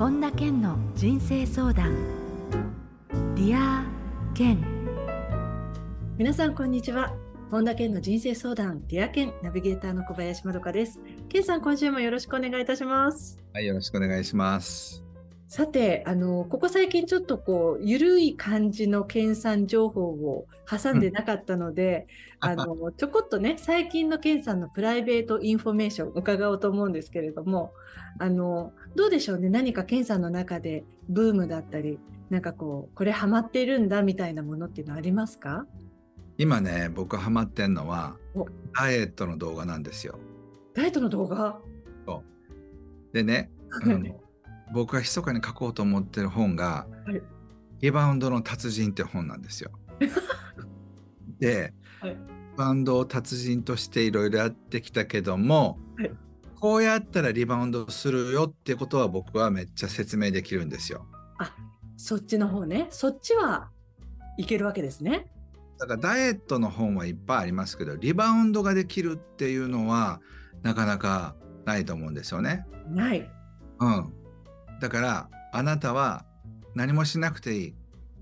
本田健の人生相談。 Dear Ken。皆さんこんにちは。本田健の人生相談。 Dear Ken ナビゲーターの小林まどかです。健さん今週もよろしくお願いいたします。はい、よろしくお願いします。さてあのここ最近ちょっとこうゆるい感じの健さん情報を挟んでなかったので、あのちょこっとね最近の健さんの private information 伺おうと思うんですけれどもあのどうでしょうね。何か研鑽の中でブームだったりなんかこうこれハマっているんだみたいなものっていうのありますか？今ね、僕ハマってんのはお。ダイエットの動画なんですよ。ダイエットの動画？でね、あの僕が密かに書こうと思ってる本が、はい。リバウンドの達人って本なんですよ。で、はい。リバウンドを達人としていろいろやってきたけども、はいこうやったらリバウンドするよってことは僕はめっちゃ説明できるんですよ。そっちの方ねそっちはいけるわけですねだからダイエットの本はいっぱいありますけどリバウンドができるっていうのはなかなかないと思うんですよね。ないうん。だからあなたは何もしなくていい。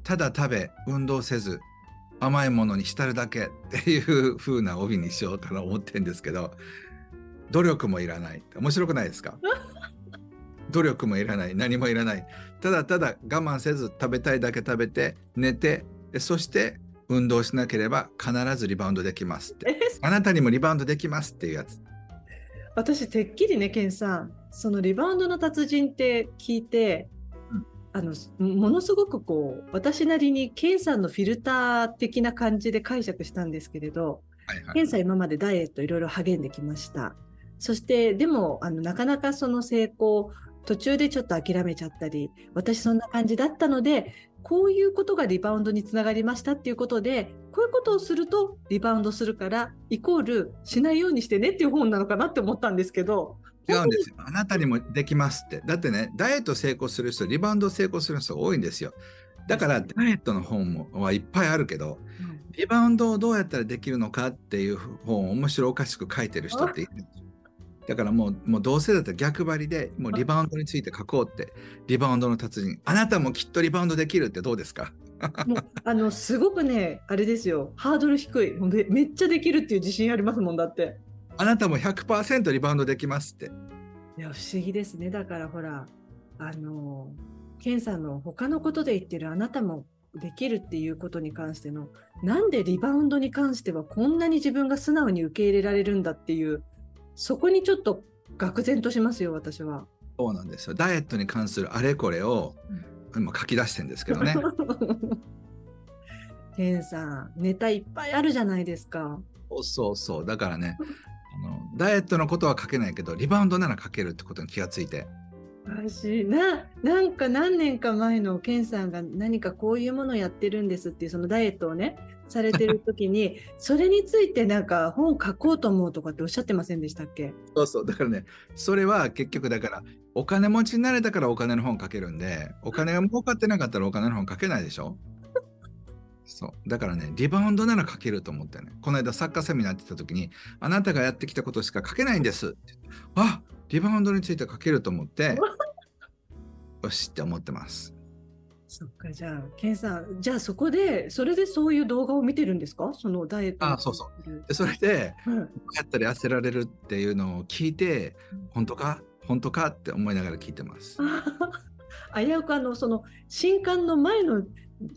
ただ食べ運動せず甘いものに浸るだけっていう風な帯にしようかな思ってるんですけど努力もいらない。面白くないですか？努力もいらない。何もいらない。ただただ我慢せず食べたいだけ食べて寝てでそして運動しなければ必ずリバウンドできますって。えあなたにもリバウンドできますっていうやつ。私てっきりねケンさんそのリバウンドの達人って聞いて、うん。あのものすごくこう私なりにケンさんのフィルター的な感じで解釈したんですけれど、はいはい。ケンさん今までダイエットいろいろ励んできましたそしてでもあのなかなかその成功途中でちょっと諦めちゃったり私そんな感じだったのでこういうことがリバウンドにつながりましたっていうことでこういうことをするとリバウンドするからイコールしないようにしてねっていう本なのかなって思ったんですけど違うんですよ。あなたにもできますって。だってね、ダイエット成功する人、リバウンド成功する人多いんですよ。だから、ダイエットの本もはいっぱいあるけど、リバウンドをどうやったらできるのかっていう本を面白おかしく書いてる人っているんですよ。だからもう、もうどうせだったら逆張りで、もうリバウンドについて書こうって、リバウンドの達人、あなたもきっとリバウンドできるってどうですか？もうあのすごくねあれですよ。ハードル低い。めめっちゃできるっていう自信ありますもんだって。あなたも100%リバウンドできますって。いや不思議ですね。だからほらあのケンさんの他のことで言ってるあなたもできるっていうことに関してのなんでリバウンドに関してはこんなに自分が素直に受け入れられるんだっていうそこにちょっと愕然としますよ私は。そうなんですよ。ダイエットに関するあれこれを今書き出してるんですけどね。ケンさんネタいっぱいあるじゃないですか。そうそうそう。だからね、あのダイエットのことは書けないけど、リバウンドなら書けるってことに気がついて。私ななんか何年か前のケンさんが何かこういうものやってるんですっていうそのダイエットをねされてる時に それについてなんか本書こうと思うとかっておっしゃってませんでしたっけ？そうそう。だからね、それは結局だから、お金持ちになれたからお金の本書けるんで、お金が儲かってなかったらお金の本書けないでしょ？そう。だからね、リバウンドなら書けると思ってね。この間サッカーセミナーって言った時に、あなたがやってきたことしか書けないんですって。あリバウンドについて書けると思って、よしって思ってます。そっかじゃあケンさんじゃあそこでそれでそういう動画を見てるんですか？そのダイエットのあそうそう。でそれで、うん。どうやったら痩せられるっていうのを聞いて、本当か？本当か？って思いながら聞いてます。危うくあのその新刊の前の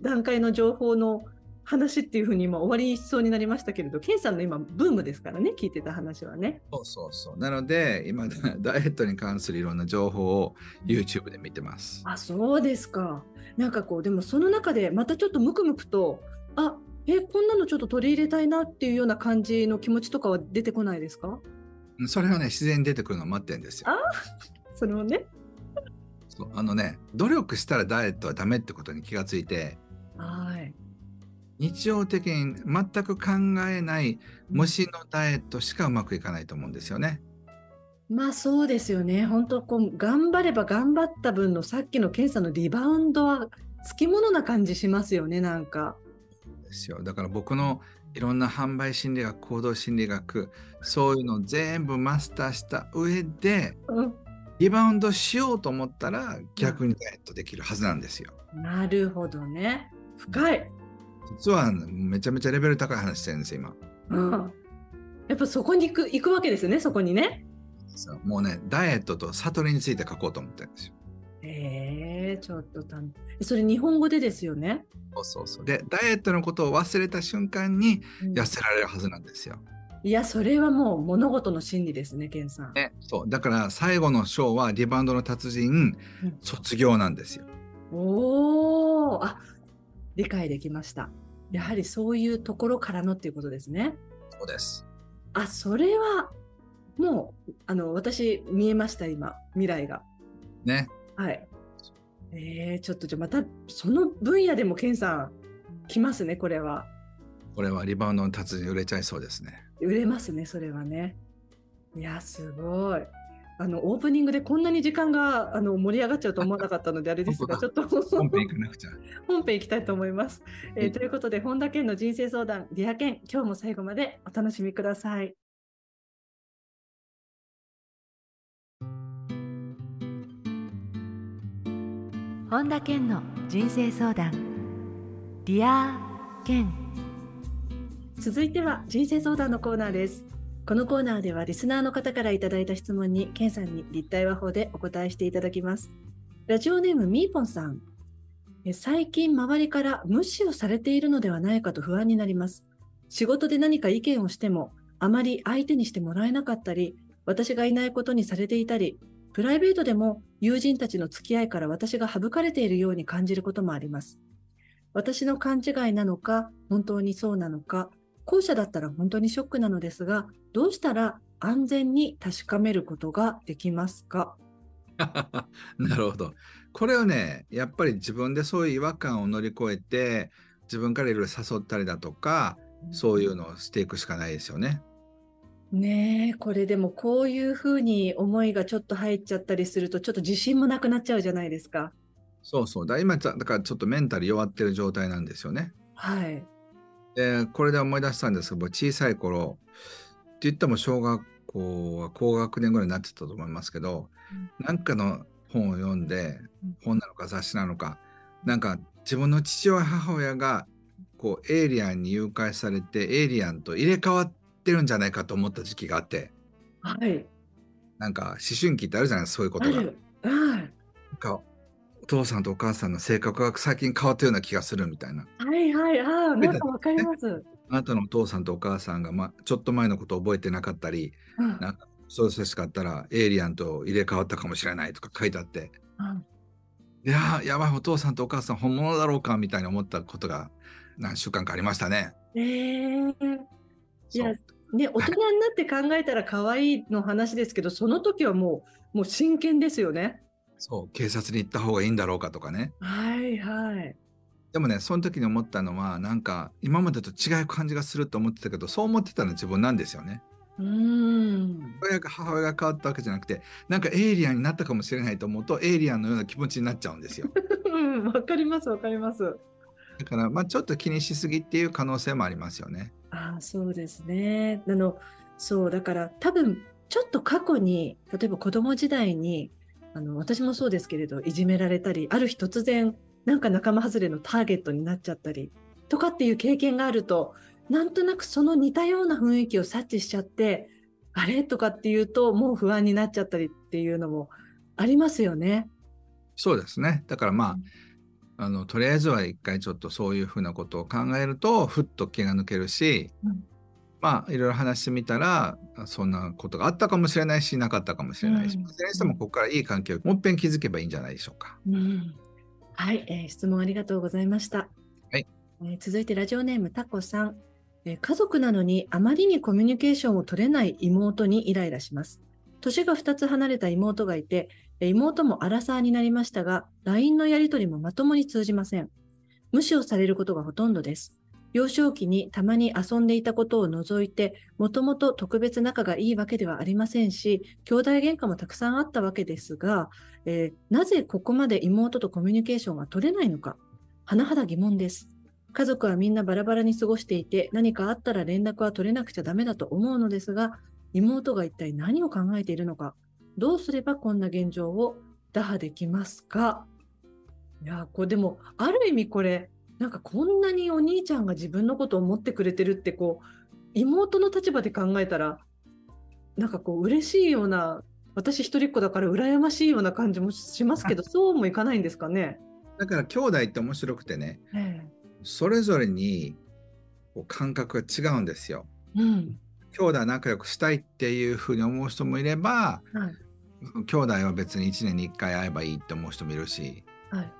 段階の情報の話っていうふうに今終わりしそうになりましたけれど、ケンさんの今ブームですからね、聞いてた話はね。そうそうそう。なので、今、ダイエットに関するいろんな情報を YouTube で見てます。あ、そうですか。なんかこう、でもその中でまたちょっとムクムクと、あ、え、こんなのちょっと取り入れたいなっていうような感じの気持ちとかは出てこないですか？それはね、自然に出てくるのを待ってるんですよ。あ それをね。そうあのね、努力したらダイエットはダメってことに気がついて、はい。日常的に全く考えない虫のダイエットしかうまくいかないと思うんですよね。まあそうですよね。本当こう頑張れば頑張った分のさっきの検査のリバウンドはつきものな感じしますよね、なんか。ですよ。だから僕のいろんな販売心理学、行動心理学、そういうのを全部マスターした上で、うん、リバウンドしようと思ったら逆にダイエットできるはずなんですよ。なるほどね。深い。実はめちゃめちゃレベル高い話してるんですよ、今。うん。やっぱそこに行く行くわけですよね、そこにね。そうもうね、ダイエットと悟りについて書こうと思ってるんですよ。ええちょっとたん。それ日本語でですよね？そうそうそう。で、ダイエットのことを忘れた瞬間にうん痩せられるはずなんですよ。いや、それはもう物事の真理ですね、ケンさん。ね、そう。だから最後の章はリバウンドの達人、うん卒業なんですよ。おお、あ、理解できました。やはりそういうところからのっていうことですね。そうです。あ、それはもうあの私見えました今未来が。ね。はい。えー、ちょっとじゃあまたその分野でもケンさん来ますねこれは。これはリバウンドの達人売れちゃいそうですね。売れますねそれはね。いやすごい。あのオープニングでこんなに時間があの盛り上がっちゃうと思わなかったので あれですがちょっと本編行かなくちゃ。本編行きたいと思います。えーはいということで本田健の人生相談 Dear Ken 今日も最後までお楽しみください。本田健の人生相談 Dear Ken 続いては人生相談のコーナーです。このコーナーではリスナーの方からいただいた質問に健さんに立体話法でお答えしていただきます。ラジオネームみーぽんさん。最近周りから無視をされているのではないかと不安になります。仕事で何か意見をしてもあまり相手にしてもらえなかったり、私がいないことにされていたり、プライベートでも友人たちの付き合いから私が省かれているように感じることもあります。私の勘違いなのか、本当にそうなのか、後者だったら本当にショックなのですが、どうしたら安全に確かめることができますか？なるほど。これをね、やっぱり自分でそういう違和感を乗り越えて、自分からいろいろ誘ったりだとか、そういうのをしていくしかないですよね。ねえ、これでもこういうふうに思いがちょっと入っちゃったりすると、ちょっと自信もなくなっちゃうじゃないですか。そうそう。だ今、だからちょっとメンタル弱ってる状態なんですよね。はい。で、これで思い出したんですけど、小さい頃、って言っても小学校は高学年ぐらいになってたと思いますけど、なんかの本を読んでうん、本なのか雑誌なのか、なんか自分の父親母親がこうエイリアンに誘拐されてエイリアンと入れ替わってるんじゃないかと思った時期があって、はい。なんか思春期ってあるじゃないですか、そういうことが。お父さんとお母さんの性格が最近変わったような気がするみたいな。はいはい。ああ、なんかわかります。あなたのお父さんとお母さんが、ま、ちょっと前のことを覚えてなかったり、うんなんかそうしかったらエイリアンと入れ替わったかもしれないとか書いてあって、うんいやー、やばい、お父さんとお母さん本物だろうかみたいに思ったことが何週間かありましたね。ええいや、ね、大人になって考えたら可愛いの話ですけど、その時はもう、もう真剣ですよね。そう、警察に行った方がいいんだろうかとかね。はいはい。でもね、その時に思ったのは、なんか今までと違う感じがすると思ってたけど、そう思ってたのは自分なんですよね。うーん。親が母親が変わったわけじゃなくて、なんかエイリアンになったかもしれないと思うと、エイリアンのような気持ちになっちゃうんですよ。うん、わかりますわかります。だから、まあちょっと気にしすぎっていう可能性もありますよね。ああ、そうですね。あの、そう、だから多分、ちょっと過去に、例えば子供時代に、あの、私もそうですけれど、いじめられたり、ある日突然、なんか仲間外れのターゲットになっちゃったり、とかっていう経験があると、なんとなくその似たような雰囲気を察知しちゃって、あれ？とかっていうと、もう不安になっちゃったりっていうのもありますよね。そうですね。だからまあ、あのとりあえずは一回ちょっとそういうふうなことを考えるとふっと気が抜けるし、うんまあいろいろ話してみたらそんなことがあったかもしれないしなかったかもしれないし、うんいずれにしてもここからいい関係をもう一遍築けばいいんじゃないでしょうか。うんはい、えー質問ありがとうございました。はいえー続いてラジオネームタコさん、えー家族なのにあまりにコミュニケーションを取れない妹にイライラします。年が2つ離れた妹がいて、えー妹もアラサーになりましたが、LINE のやり取りもまともに通じません。無視をされることがほとんどです。幼少期にたまに遊んでいたことを除いて、もともと特別仲がいいわけではありませんし、兄弟喧嘩もたくさんあったわけですが、えーなぜここまで妹とコミュニケーションが取れないのか、甚だ疑問です。家族はみんなバラバラに過ごしていて、何かあったら連絡は取れなくちゃダメだと思うのですが、妹が一体何を考えているのか、どうすればこんな現状を打破できますか？いやこれでもある意味これなんかこんなにお兄ちゃんが自分のことを思ってくれてるってこう妹の立場で考えたらなんかこう嬉しいような私一人っ子だから羨ましいような感じもしますけどそうもいかないんですかね？だから兄弟って面白くてねえそれぞれにこう感覚が違うんですよ。えうん兄弟仲良くしたいっていうふうに思う人もいればはい兄弟は別に1年に1回会えばいいって思う人もいるしはい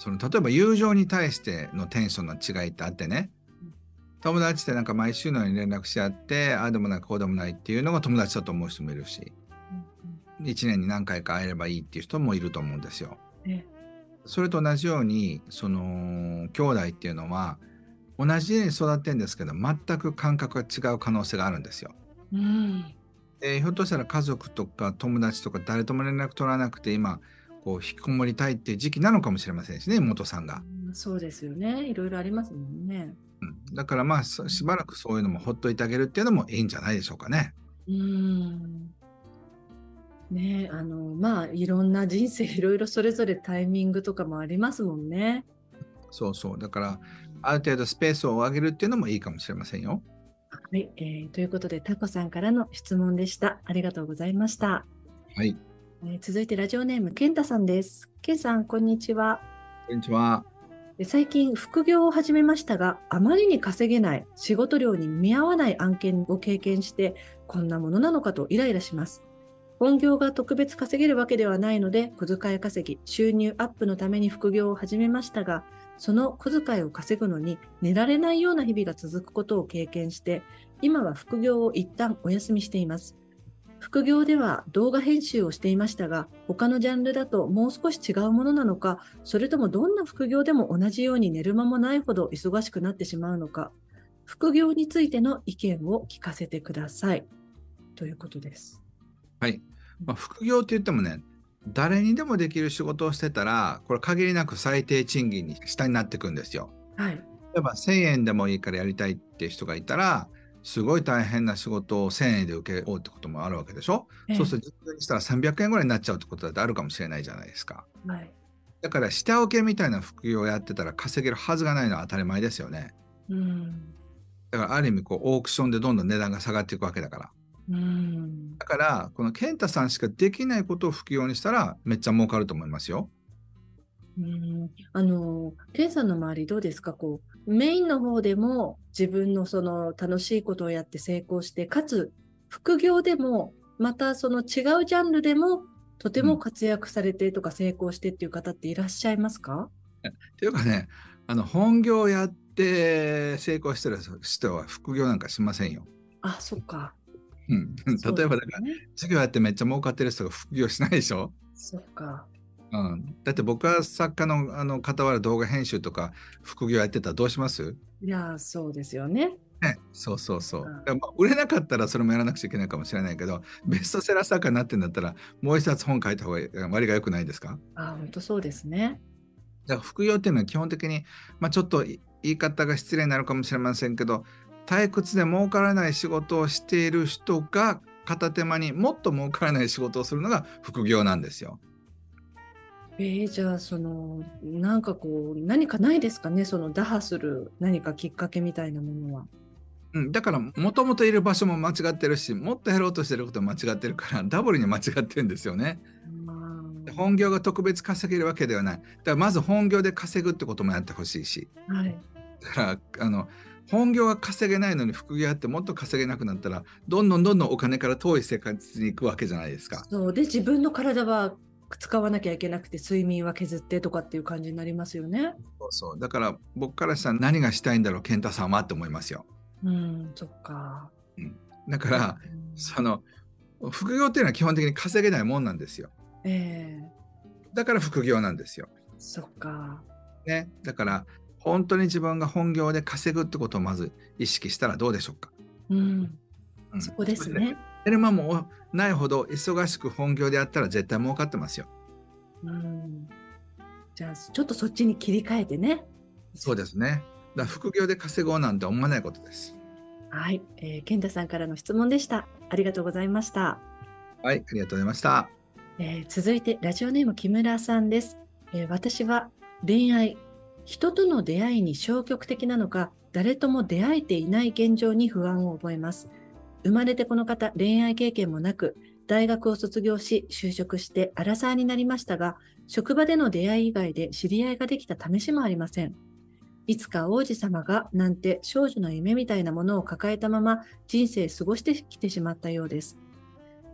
その例えば友情に対してのテンションの違いってあってね。友達ってなんか毎週のように連絡し合ってああでもないこうでもないっていうのが友達だと思う人もいるし。1年に何回か会えればいいっていう人もいると思うんですよ。えそれと同じようにその兄弟っていうのは同じ家に育ってるんですけど全く感覚が違う可能性があるんですよ。うん。えーひょっとしたら家族とか友達とか誰とも連絡取らなくて今こう引きこもりたいっていう時期なのかもしれませんしね妹さんが。うんそうですよねいろいろありますもんね。うん、だからまあそしばらくそういうのもほっといてあげるっていうのもいいんじゃないでしょうかね。うんねあのまあいろんな人生 いろいろそれぞれタイミングとかもありますもんね。そうそうだからある程度スペースを上げるっていうのもいいかもしれませんよ。はい、えーということでタコさんからの質問でした。ありがとうございました。はい。えー続いてラジオネームケンタさんです。ケンさんこんにちは。こんにちは。で最近副業を始めましたがあまりに稼げない仕事量に見合わない案件を経験してこんなものなのかとイライラします本業が特別稼げるわけではないので小遣い稼ぎ収入アップのために副業を始めましたがその小遣いを稼ぐのに寝られないような日々が続くことを経験して今は副業を一旦お休みしています副業では動画編集をしていましたが他のジャンルだともう少し違うものなのかそれともどんな副業でも同じように寝る間もないほど忙しくなってしまうのか、副業についての意見を聞かせてください。ということです。はい。まあ、副業って言ってもね誰にでもできる仕事をしてたらこれ限りなく最低賃金に下になっていくんですよ。はい。例えば1000円でもいいからやりたいって人がいたらすごい大変な仕事を1000円で受けようってこともあるわけでしょ、そうすると実際にしたら300円ぐらいになっちゃうってことだってあるかもしれないじゃないですか。と、はい。だから下請けみたいな副業をやってたら稼げるはずがないのは当たり前ですよね。うん。だからある意味こうオークションでどんどん値段が下がっていくわけだから。うん。だからこの健太さんしかできないことを副業にしたらめっちゃ儲かると思いますよ。うんあの、ケンさんの周りどうですか？こう、メインの方でも自分のその楽しいことをやって成功して、かつ副業でも、またその違うジャンルでも、とても活躍されてとか成功してっていう方っていらっしゃいますか、っていうかねあの本業やって成功してる人は副業なんかしませんよ。あ、そっか。うん、例えばだからね授業やってめっちゃ儲かってる人が副業しないでしょ、そっか。うん、だって僕は作家のあの傍ら動画編集とか副業やってたらどうします？いや、そうですよね。ね、そうそうそう。うんまあ売れなかったらそれもやらなくちゃいけないかもしれないけど、ベストセラー作家になってんだったら、もう一冊本書いた方が割が良くないですか？あ、本当そうですね。だから副業っていうのは基本的に、まあ、ちょっとい言い方が失礼になるかもしれませんけど、退屈で儲からない仕事をしている人が片手間にもっと儲からない仕事をするのが副業なんですよ。えー、じゃあ、その、なんかこう、何かないですかね、その打破する何かきっかけみたいなものは。うん、だからもともといる場所も間違ってるしもっとやろうとしてることも間違ってるからダブルに間違ってるんですよね。ま本業が特別稼げるわけではない。だからまず本業で稼ぐってこともやってほしいし。あ、はい。だからあの本業が稼げないのに副業やってもっと稼げなくなったらどんどんどんどんお金から遠い生活に行くわけじゃないですか。そうで、自分の体は使わなきゃいけなくて、睡眠は削ってとかっていう感じになりますよね。そうそうだから僕からしたら何がしたいんだろう健太さんはって思いますよ。うん、そっか。だからうんその副業っていうのは基本的に稼げないもんなんですよ。ええだから副業なんですよ。そっか。ね、だから本当に自分が本業で稼ぐってことをまず意識したらどうでしょうか。うん、うんそこですね。寝る間もないほど忙しく本業でやったら絶対儲かってますよ。うん。じゃあ、ちょっとそっちに切り替えてね。そうですね。だ副業で稼ごうなんて思わないことです。はい、えー、健太さんからの質問でした。ありがとうございました。はい、ありがとうございました。えー続いてラジオネーム木村さんです、えー私は恋愛人との出会いに消極的なのか誰とも出会えていない現状に不安を覚えます生まれてこの方恋愛経験もなく大学を卒業し就職してアラサーになりましたが職場での出会い以外で知り合いができた試しもありませんいつか王子様がなんて少女の夢みたいなものを抱えたまま人生過ごしてきてしまったようです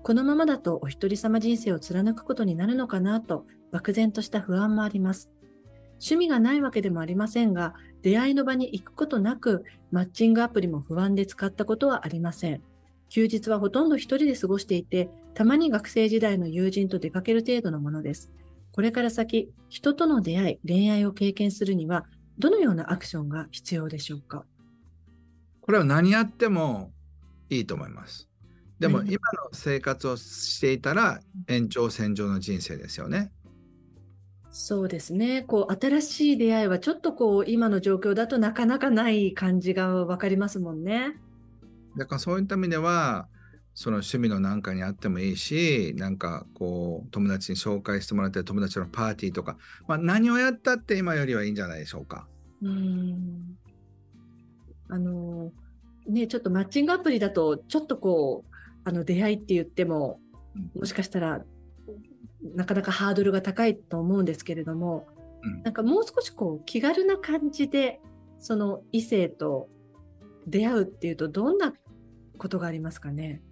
このままだとお一人様人生を貫くことになるのかなと漠然とした不安もあります。趣味がないわけでもありませんが、出会いの場に行くことなく、マッチングアプリも不安で使ったことはありません。休日はほとんど一人で過ごしていて、たまに学生時代の友人と出かける程度のものです。これから先、人との出会い、恋愛を経験するには、どのようなアクションが必要でしょうか？これは何やってもいいと思います。でもうん今の生活をしていたら延長線上の人生ですよね。そうですね。こう、新しい出会いはちょっとこう、今の状況だとなかなかない感じがわかりますもんね。だからそういった意味ではその趣味のなんかにあってもいいしなんかこう友達に紹介してもらってる友達のパーティーとか、まあ、何をやったって今よりはいいんじゃないでしょうか。うーん。あの、ね、ちょっとマッチングアプリだと、ちょっとこう、あの、出会いって言っても、もしかしたら、なかなかハードルが高いと思うんですけれども、うんなんかもう少しこう、気軽な感じで、その異性と出会うっていうと、どんなことがありますかね？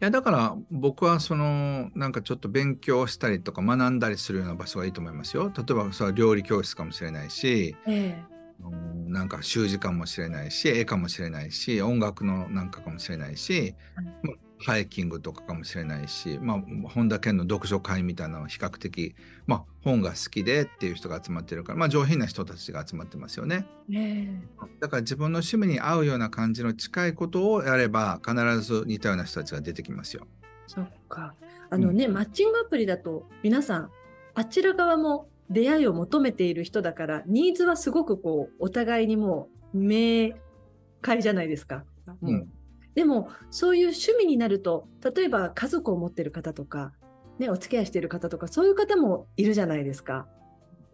いやだから僕はそのなんかちょっと勉強したりとか学んだりするような場所がいいと思いますよ。例えばそれは料理教室かもしれないし、ええうんなんか習字かもしれないし絵かもしれないし音楽のなんかかもしれないし、はいまあハイキングとかかもしれないし、まあ、本田健の読書会みたいなのは比較的、まあ、本が好きでっていう人が集まってるから、まあ、上品な人たちが集まってますよね。ええだから自分の趣味に合うような感じの近いことをやれば必ず似たような人たちが出てきますよ。そっか。あのね、マッチングアプリだと皆さん、あちら側も出会いを求めている人だから、ニーズはすごくこう、お互いにもう明快じゃないですか。もうでも、そういう趣味になると、例えば家族を持ってる方とか、ね、お付き合いしてる方とか、そういう方もいるじゃないですか。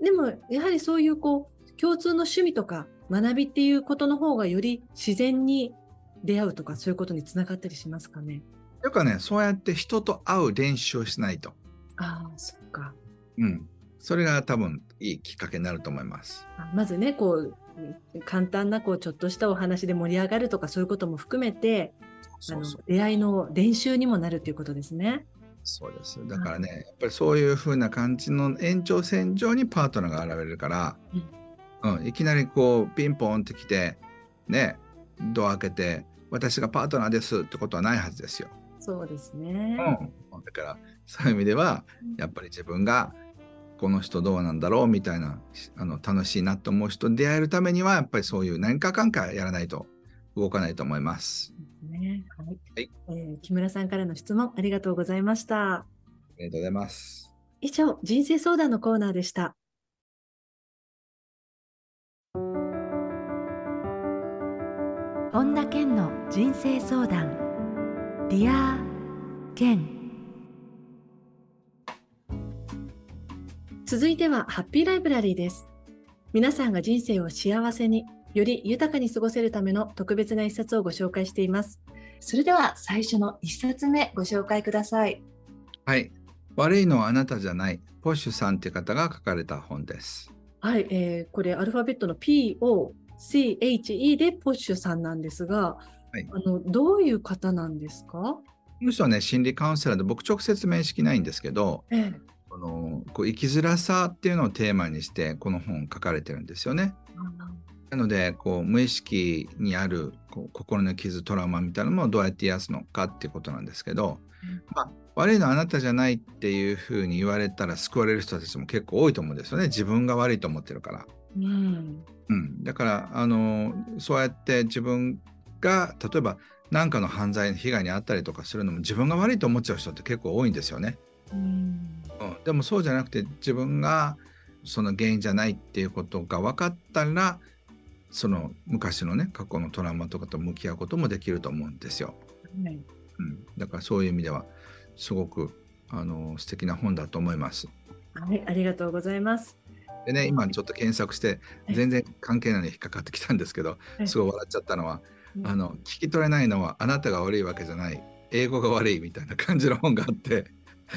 でも、やはりそういうこう、共通の趣味とか学びっていうことの方がより自然に出会うとか、そういうことにつながったりしますかね。というかねそうやって人と会う練習をしないと。ああ、そっか。うん、それが多分いいきっかけになると思います。あまずね、こう、簡単なこうちょっとしたお話で盛り上がるとかそういうことも含めてあの出会いの練習にもなるということですね。そうです。だからね、やっぱりそういう風な感じの延長線上にパートナーが現れるから、うんいきなりこうピンポンって来て、ね、ドア開けて、私がパートナーですってことはないはずですよ。そうですね。うん、だからそういう意味では、やっぱり自分がこの人どうなんだろうみたいなあの楽しいなと思う人に出会えるためには、やっぱりそういう何かかんかやらないと動かないと思います。ねはいはいえー木村さんからの質問ありがとうございました。ありがとうございます。以上、人生相談のコーナーでした。本田健の人生相談 Dear Ken 続いてはハッピーライブラリーです。皆さんが人生を幸せにより豊かに過ごせるための特別な一冊をご紹介しています。それでは最初の一冊目ご紹介ください。はい。悪いのはあなたじゃない。 Poche さんっていう方が書かれた本です。はい、えーこれアルファベットの POCHE でポッシュさんなんですが、はいあのどういう方なんですか？この人はね、心理カウンセラーで僕直接面識ないんですけど、えこのこう生きづらさっていうのをテーマにしてこの本書かれてるんですよね。なのでこう無意識にあるこう心の傷トラウマみたいなのをどうやって癒すのかっていうことなんですけど、うんまあ、悪いのはあなたじゃないっていうふうに言われたら救われる人たちも結構多いと思うんですよね自分が悪いと思ってるから。うん、うん、だからあのそうやって自分が例えば何かの犯罪の被害に遭ったりとかするのも自分が悪いと思っちゃう人って結構多いんですよね。うん、うん、でもそうじゃなくて自分がその原因じゃないっていうことが分かったらその昔のね過去のトラウマとかと向き合うこともできると思うんですよ。はい。うん、だからそういう意味ではすごくあの素敵な本だと思います。はい、ありがとうございます。でね、今ちょっと検索して全然関係ないのに引っかかってきたんですけど、はい。すごい笑っちゃったのは、うん。あの聞き取れないのはあなたが悪いわけじゃない。英語が悪いみたいな感じの本があって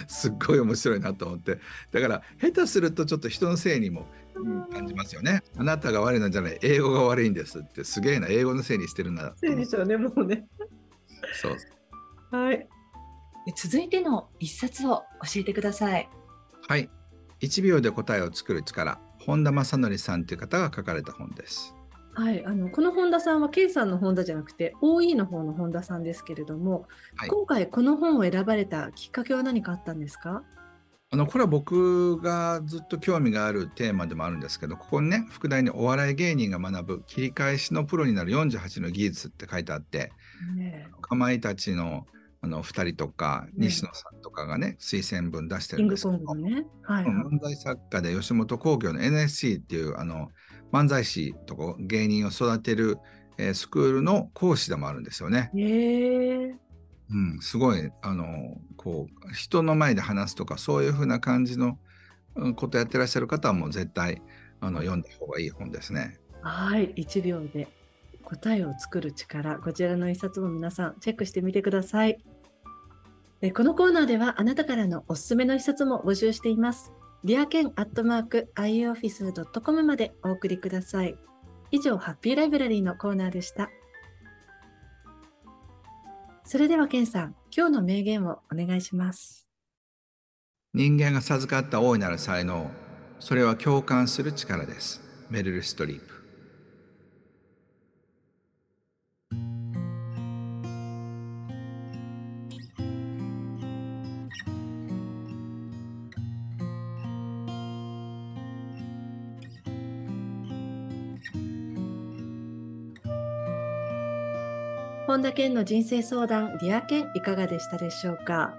すっごい面白いなと思って。だから下手するとちょっと人のせいにもうん。感じますよね。あなたが悪いのじゃない。英語が悪いんですってすげえな英語のせいにしてるんだそうでしょうね、もうね。そう。はい。続いての一冊を教えてください。はい。1秒で答えを作る力。本田正則さんという方が書かれた本ですはい、あのこの本田さんは K さんの本田じゃなくて OE の方の本田さんですけれども、はい。今回この本を選ばれたきっかけは何かあったんですか？あのこれは僕がずっと興味があるテーマでもあるんですけどここにね副題にお笑い芸人が学ぶ切り返しのプロになる48の技術って書いてあってねかまいたちのあの2人とかね西野さんとかがね推薦文出してるんですけどね。はい、はい漫才作家で吉本興業の NSC っていうあの漫才師とか芸人を育てる、えースクールの講師でもあるんですよね。うん、すごいあのこう人の前で話すとかそういうふうな感じのうんことやってらっしゃる方はもう絶対あの読んだ方がいい本ですね。はい、1秒で答えを作る力、こちらの一冊も皆さんチェックしてみてください。えこのコーナーではあなたからのおすすめの一冊も募集しています。リアケンアットマーク ioffice.com までお送りください。以上、ハッピーライブラリーのコーナーでした。それでは、ケンさん、今日の名言をお願いします。人間が授かった大いなる才能それは共感する力です。メルル・ストリープ。本田健の人生相談、 Dear Ken いかがでしたでしょうか？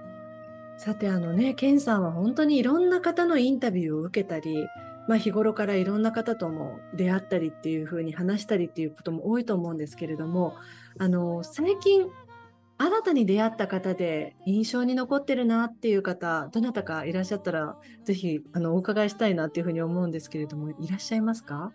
さてあのね、健さんは本当にいろんな方のインタビューを受けたり、まあ、日頃からいろんな方とも出会ったりっていうふうに話したりっていうことも多いと思うんですけれども、あの最近新たに出会った方で印象に残ってるなっていう方、どなたかいらっしゃったら、ぜひあのお伺いしたいなっていうふうに思うんですけれども、いらっしゃいますか？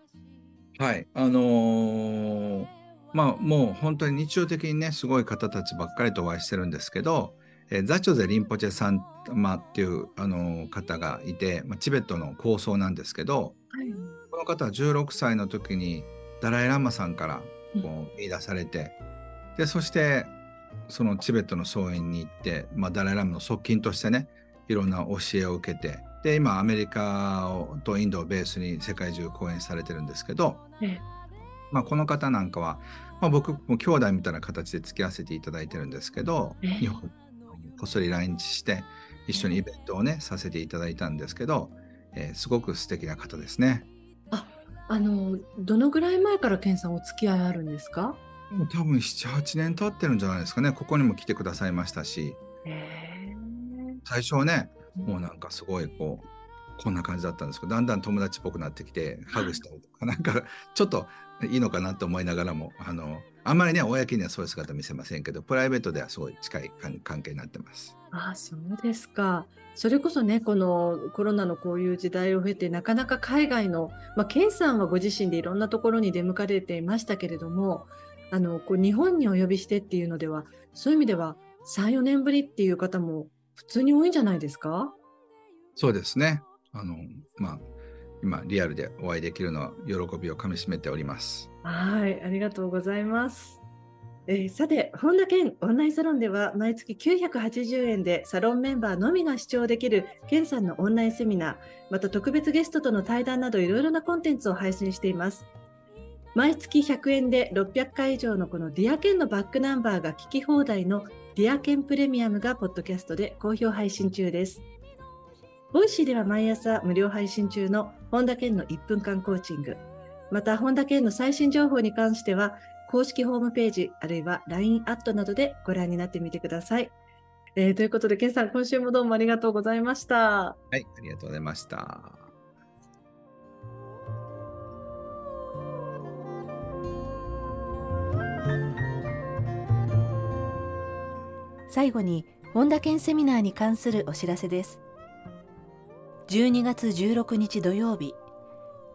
はい。あのーまあもう本当に日常的にね、すごい方たちばっかりとお会いしてるんですけど、えーザチョゼ・リンポチェさん、まあ、っていう、あのー方がいて、まあ、チベットの構想なんですけど、はい。この方は16歳の時にダライ・ラマさんからこう見出されて、でそしてそのチベットの僧院に行って、まあ、ダライ・ラマの側近としてねいろんな教えを受けてで今アメリカをとインドをベースに世界中講演されてるんですけど、ええまあ、この方なんかは、まあ、僕も兄弟みたいな形で付き合わせていただいてるんですけど、ええ。日本にこっそり来日して一緒にイベントをねさせていただいたんですけど、えーすごく素敵な方ですね。あ、あの、どのぐらい前から健さんお付き合いあるんですか？もう多分78年経ってるんじゃないですかね。ここにも来てくださいましたし。最初はねもうなんかすごいこうこんな感じだったんですけどだんだん友達っぽくなってきてハグしたりとかなんか ちょっといいのかなと思いながらもあのあんまりね公にはそういう姿見せませんけどプライベートではすごい近い関関係になってます。あそうですか。それこそね、このコロナのこういう時代を経て、なかなか海外の、まあ、ケンさんはご自身でいろんなところに出向かれていましたけれども、あのこう日本にお呼びしてっていうのでは、そういう意味では3、4年ぶりっていう方も普通に多いんじゃないですか？そうですねあのまあ今リアルでお会いできるのは喜びをかみしめております。はい、ありがとうございます。えーさて、本田健オンラインサロンでは毎月980円でサロンメンバーのみが視聴できる健さんのオンラインセミナー、また特別ゲストとの対談などいろいろなコンテンツを配信しています。毎月100円で600回以上のこのディアケンのバックナンバーが聞き放題のディアケンプレミアムがポッドキャストで好評配信中です。Voicy では毎朝無料配信中の本田健の1分間コーチング、また本田健の最新情報に関しては公式ホームページあるいは LINE アットなどでご覧になってみてください。えーということで、健さん、今週もどうもありがとうございました。はい、ありがとうございました。最後に本田健セミナーに関するお知らせです12月16日土曜日。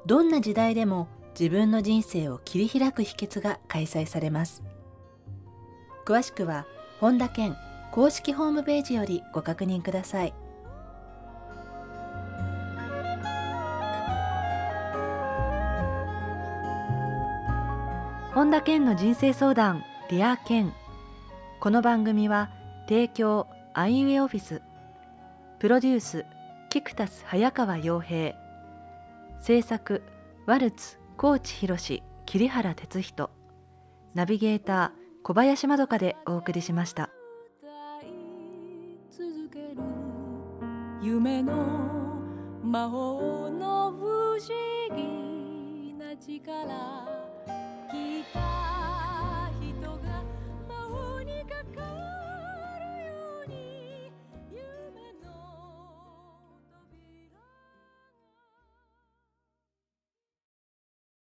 どんな時代でも自分の人生を切り開く秘訣が開催されます。詳しくは本田健公式ホームページよりご確認ください。本田健の人生相談 Dear Ken。この番組は提供アイウェイオフィスプロデュースキクタス早川洋平。制作ワルツ高知博桐原哲人。ナビゲーター小林まどかでお送りしました。夢の魔法の不思議な力。